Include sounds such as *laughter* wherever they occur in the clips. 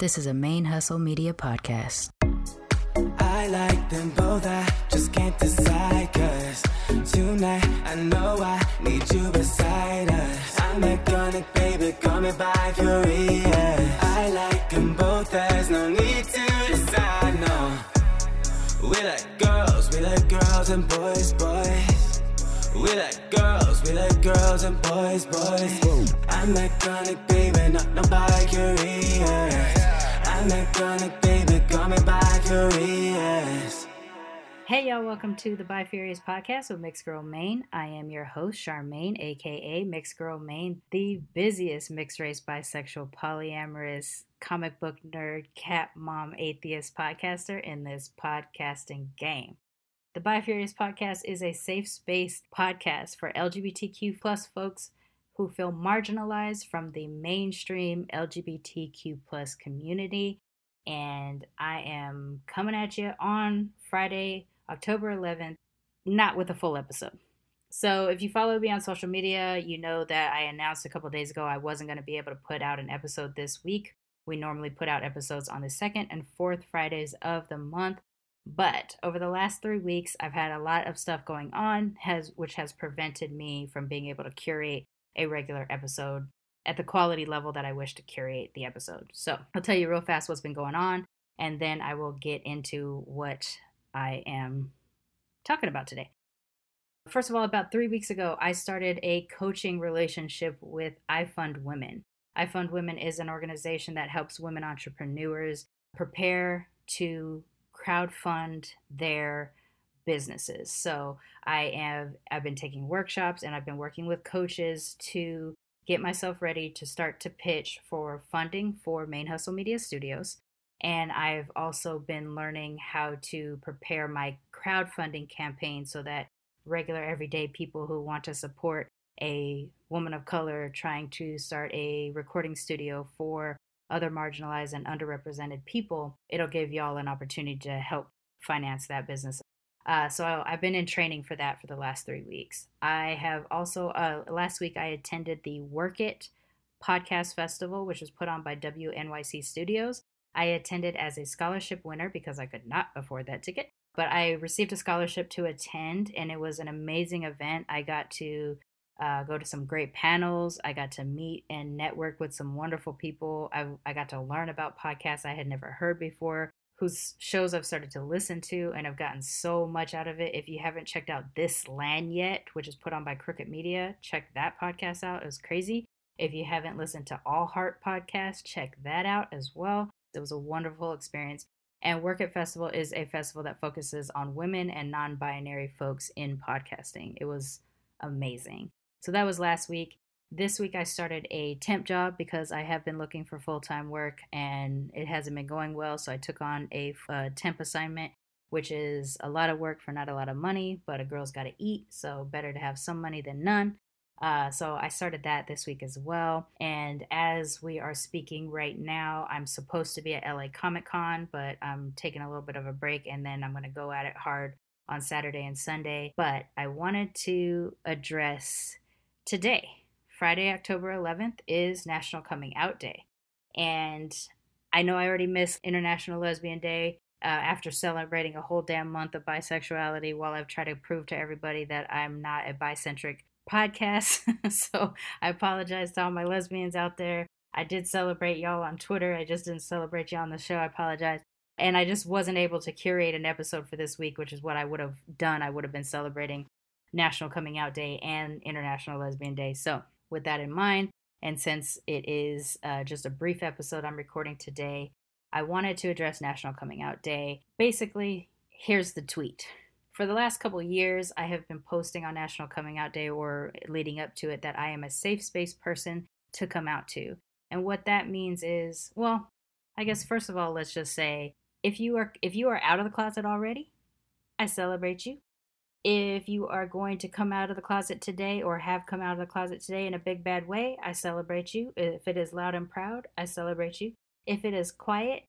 This is a ManeHustle Media podcast. I like them both, I just can't decide. Cause tonight I know I need you beside us. I'm baby, call me bifurious. I like them both, there's no need to decide, no. We like girls, we like girls and boys, boys. We like girls, we like girls and boys, boys. I'm baby, not no bi curious. Baby, by curious. Hey y'all, welcome to the Bifurious podcast with MixedGirlMane. I am your host, Sharmane, aka MixedGirlMane, the busiest mixed race, bisexual, polyamorous, comic book nerd, cat mom, atheist podcaster in this podcasting game. The Bifurious podcast is a safe space podcast for LGBTQ plus folks who feel marginalized from the mainstream LGBTQ plus community. And I am coming at you on Friday, October 11th, not with a full episode. So if you follow me on social media, you know that I announced a couple days ago I wasn't going to be able to put out an episode this week. We normally put out episodes on the second and fourth Fridays of the month. But over the last three weeks, I've had a lot of stuff going on, has which has prevented me from being able to curate a regular episode at the quality level that I wish to curate the episode. So I'll tell you real fast what's been going on, and then I will get into what I am talking about today. First of all, about three weeks ago, I started a coaching relationship with IFundWomen. I Fund Women is an organization that helps women entrepreneurs prepare to crowdfund their businesses. So I have I've been taking workshops and I've been working with coaches to get myself ready to start to pitch for funding for ManeHustle Media Studios. And I've also been learning how to prepare my crowdfunding campaign so that regular everyday people who want to support a woman of color trying to start a recording studio for other marginalized and underrepresented people, it'll give y'all an opportunity to help finance that business. Uh, so I've been in training for that for the last three weeks. I have also, uh, last week, I attended the Werk It podcast festival, which was put on by WNYC Studios. I attended as a scholarship winner because I could not afford that ticket, but I received a scholarship to attend, and it was an amazing event. I got to uh, go to some great panels. I got to meet and network with some wonderful people. I, I got to learn about podcasts I had never heard before, whose shows I've started to listen to, and I've gotten so much out of it. If you haven't checked out This Land yet, which is put on by Crooked Media, check that podcast out. It was crazy. If you haven't listened to All Heart podcast, check that out as well. It was a wonderful experience. And Werk It Festival is a festival that focuses on women and non binary folks in podcasting. It was amazing. So that was last week. This week I started a temp job because I have been looking for full time work and it hasn't been going well. So I took on a uh, temp assignment, which is a lot of work for not a lot of money, but a girl's got to eat. So better to have some money than none. Uh, so I started that this week as well. And as we are speaking right now, I'm supposed to be at LA Comic Con, but I'm taking a little bit of a break and then I'm going to go at it hard on Saturday and Sunday. But I wanted to address today, Friday, October 11th, is National Coming Out Day. And I know I already missed International Lesbian Day uh, after celebrating a whole damn month of bisexuality while I've tried to prove to everybody that I'm not a bicentric podcast. *laughs* so I apologize to all my lesbians out there. I did celebrate y'all on Twitter. I just didn't celebrate y'all on the show. I apologize. And I just wasn't able to curate an episode for this week, which is what I would have done. I would have been celebrating National Coming Out Day and International Lesbian Day. So, with that in mind, and since it is uh, just a brief episode I'm recording today, I wanted to address National Coming Out Day. Basically, here's the tweet. For the last couple years, I have been posting on National Coming Out Day or leading up to it that I am a safe space person to come out to. And what that means is, well, I guess first of all, let's just say if you are if you are out of the closet already, I celebrate you. If you are going to come out of the closet today or have come out of the closet today in a big bad way, I celebrate you. If it is loud and proud, I celebrate you. If it is quiet,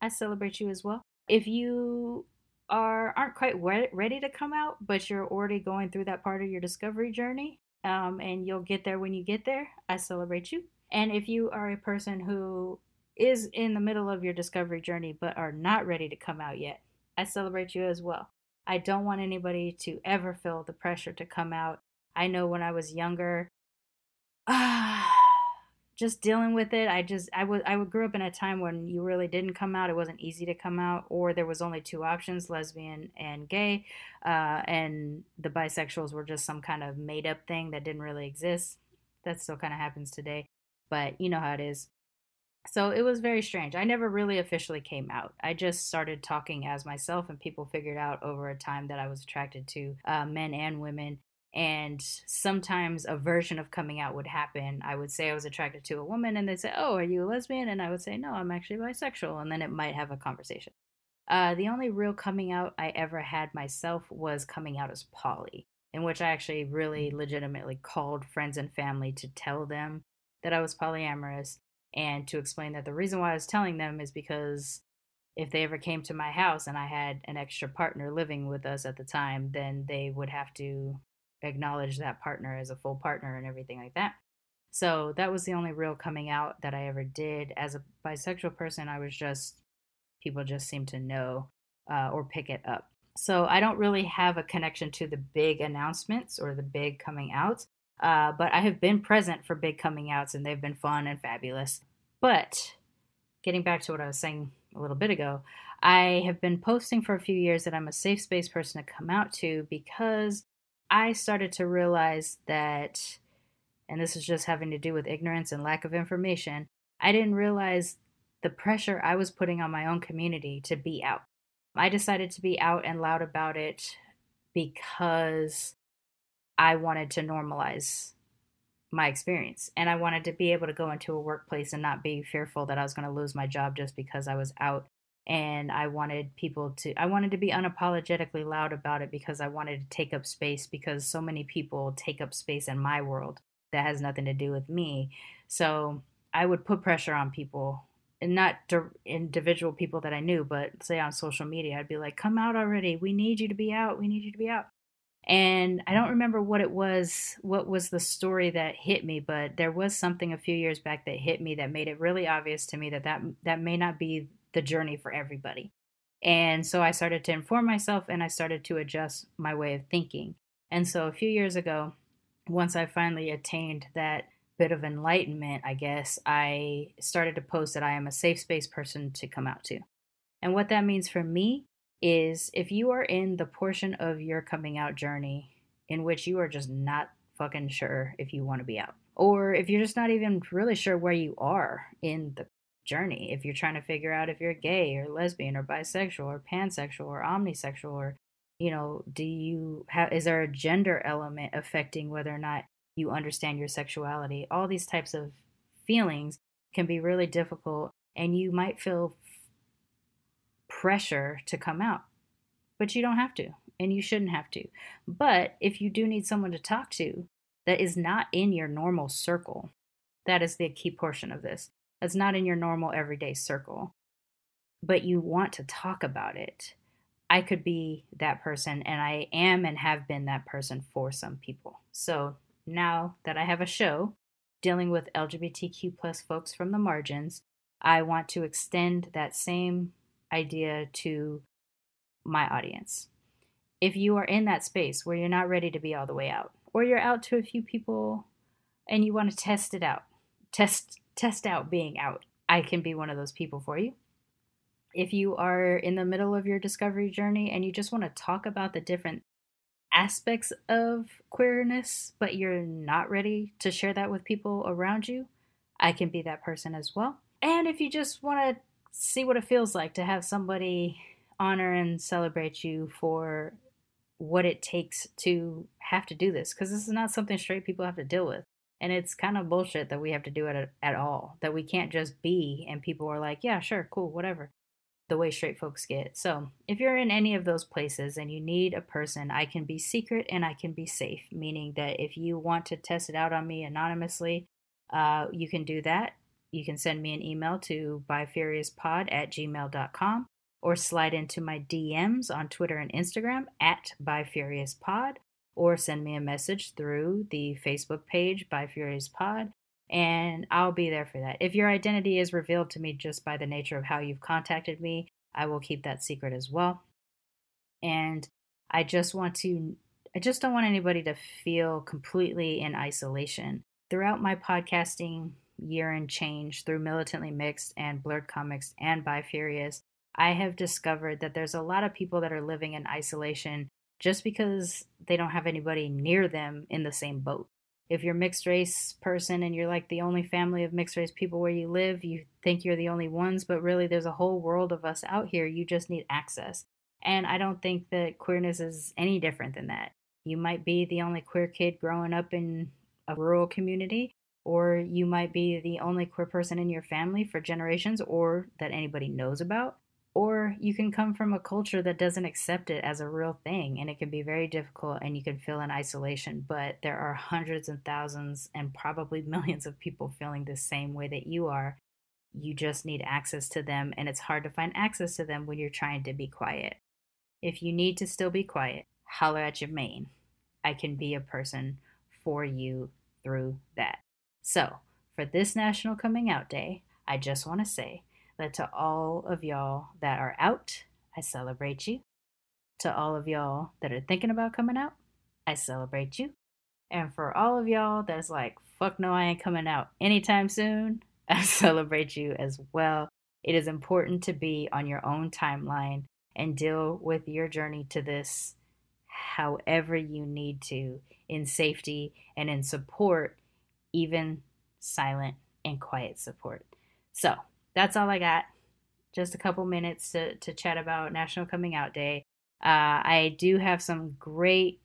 I celebrate you as well. If you are aren't quite ready to come out, but you're already going through that part of your discovery journey, um, and you'll get there when you get there, I celebrate you. And if you are a person who is in the middle of your discovery journey but are not ready to come out yet, I celebrate you as well. I don't want anybody to ever feel the pressure to come out. I know when I was younger, ah, *sighs* just dealing with it. I just I was I grew up in a time when you really didn't come out. It wasn't easy to come out, or there was only two options: lesbian and gay, uh, and the bisexuals were just some kind of made up thing that didn't really exist. That still kind of happens today, but you know how it is. So it was very strange. I never really officially came out. I just started talking as myself, and people figured out over a time that I was attracted to uh, men and women and sometimes a version of coming out would happen. I would say I was attracted to a woman, and they'd say, Oh, are you a lesbian? And I would say, No, I'm actually bisexual. And then it might have a conversation. Uh, the only real coming out I ever had myself was coming out as poly, in which I actually really legitimately called friends and family to tell them that I was polyamorous and to explain that the reason why I was telling them is because if they ever came to my house and I had an extra partner living with us at the time, then they would have to acknowledge that partner as a full partner and everything like that. So that was the only real coming out that I ever did. As a bisexual person, I was just, people just seemed to know uh, or pick it up. So I don't really have a connection to the big announcements or the big coming outs, uh, but I have been present for big coming outs and they've been fun and fabulous. But getting back to what I was saying a little bit ago, I have been posting for a few years that I'm a safe space person to come out to because I started to realize that, and this is just having to do with ignorance and lack of information, I didn't realize the pressure I was putting on my own community to be out. I decided to be out and loud about it because I wanted to normalize my experience and I wanted to be able to go into a workplace and not be fearful that I was going to lose my job just because I was out and I wanted people to I wanted to be unapologetically loud about it because I wanted to take up space because so many people take up space in my world that has nothing to do with me. So I would put pressure on people and not individual people that I knew, but say on social media, I'd be like, "Come out already! We need you to be out. We need you to be out." And I don't remember what it was, what was the story that hit me, but there was something a few years back that hit me that made it really obvious to me that that, that may not be the journey for everybody. And so I started to inform myself and I started to adjust my way of thinking. And so a few years ago, once I finally attained that bit of enlightenment, I guess, I started to post that I am a safe space person to come out to. And what that means for me is if you are in the portion of your coming out journey in which you are just not fucking sure if you want to be out, or if you're just not even really sure where you are in the journey. If you're trying to figure out if you're gay or lesbian or bisexual or pansexual or omnisexual or you know, do you have is there a gender element affecting whether or not you understand your sexuality? All these types of feelings can be really difficult and you might feel pressure to come out. But you don't have to and you shouldn't have to. But if you do need someone to talk to that is not in your normal circle, that is the key portion of this that's not in your normal everyday circle, but you want to talk about it, I could be that person, and I am and have been that person for some people. So now that I have a show dealing with LGBTQ plus folks from the margins, I want to extend that same idea to my audience. If you are in that space where you're not ready to be all the way out, or you're out to a few people and you want to test it out, test test out being out. I can be one of those people for you. If you are in the middle of your discovery journey and you just want to talk about the different aspects of queerness, but you're not ready to share that with people around you, I can be that person as well. And if you just want to see what it feels like to have somebody honor and celebrate you for what it takes to have to do this, because this is not something straight people have to deal with. And it's kind of bullshit that we have to do it at, at all. That we can't just be and people are like, yeah, sure, cool, whatever. The way straight folks get. So if you're in any of those places and you need a person, I can be secret and I can be safe. Meaning that if you want to test it out on me anonymously, uh, you can do that. You can send me an email to bifuriouspod at gmail.com or slide into my DMs on Twitter and Instagram at bifuriouspod or send me a message through the Facebook page Bifurious Pod and I'll be there for that. If your identity is revealed to me just by the nature of how you've contacted me, I will keep that secret as well. And I just want to, I just don't want anybody to feel completely in isolation. Throughout my podcasting year and change through Militantly Mixed and Blurred Comics and Bifurious, I have discovered that there's a lot of people that are living in isolation just because they don't have anybody near them in the same boat. If you're mixed race person and you're like the only family of mixed race people where you live, you think you're the only ones, but really there's a whole world of us out here. You just need access. And I don't think that queerness is any different than that. You might be the only queer kid growing up in a rural community, or you might be the only queer person in your family for generations or that anybody knows about. Or you can come from a culture that doesn't accept it as a real thing, and it can be very difficult and you can feel in isolation. But there are hundreds and thousands and probably *laughs* millions of people feeling the same way that you are. You just need access to them, and it's hard to find access to them when you're trying to be quiet. If you need to still be quiet, holler at your main. I can be a person for you through that. So, for this National Coming Out Day, I just want to say that to all of y'all that are out, I celebrate you. To all of y'all that are thinking about coming out, I celebrate you. And for all of y'all that's like, fuck no, I ain't coming out anytime soon, *laughs* I celebrate you as well. It is important to be on your own timeline and deal with your journey to this however you need to in safety and in support, even silent and quiet support. So that's all I got. Just a couple minutes to, to chat about National Coming Out Day. Uh, I do have some great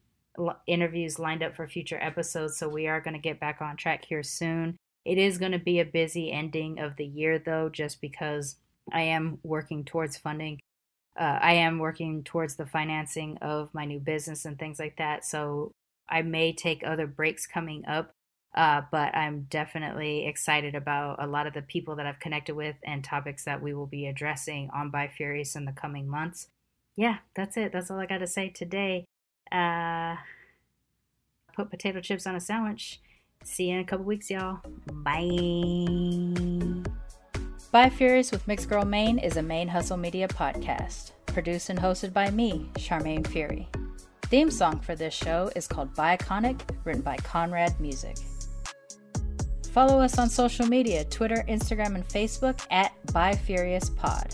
interviews lined up for future episodes, so we are going to get back on track here soon. It is going to be a busy ending of the year, though, just because I am working towards funding uh, I am working towards the financing of my new business and things like that. So I may take other breaks coming up, uh, but I'm definitely excited about a lot of the people that I've connected with and topics that we will be addressing on Bifurious in the coming months. Yeah, that's it. That's all I got to say today. Uh, put potato chips on a sandwich. See you in a couple weeks, y'all. Bye. Bifurious with MixedGirlMane is a ManeHustle Media podcast, produced and hosted by me, Sharmane Fury. Theme song for this show is called Biconic, written by Konrad Music. Follow us on social media Twitter, Instagram, and Facebook at Bifurious Pod.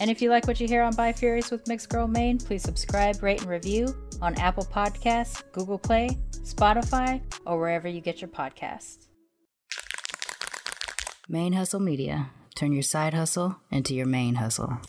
And if you like what you hear on Bifurious with MixedGirlMane, please subscribe, rate, and review on Apple Podcasts, Google Play, Spotify, or wherever you get your podcasts. ManeHustle Media Turn your side hustle into your ManeHustle.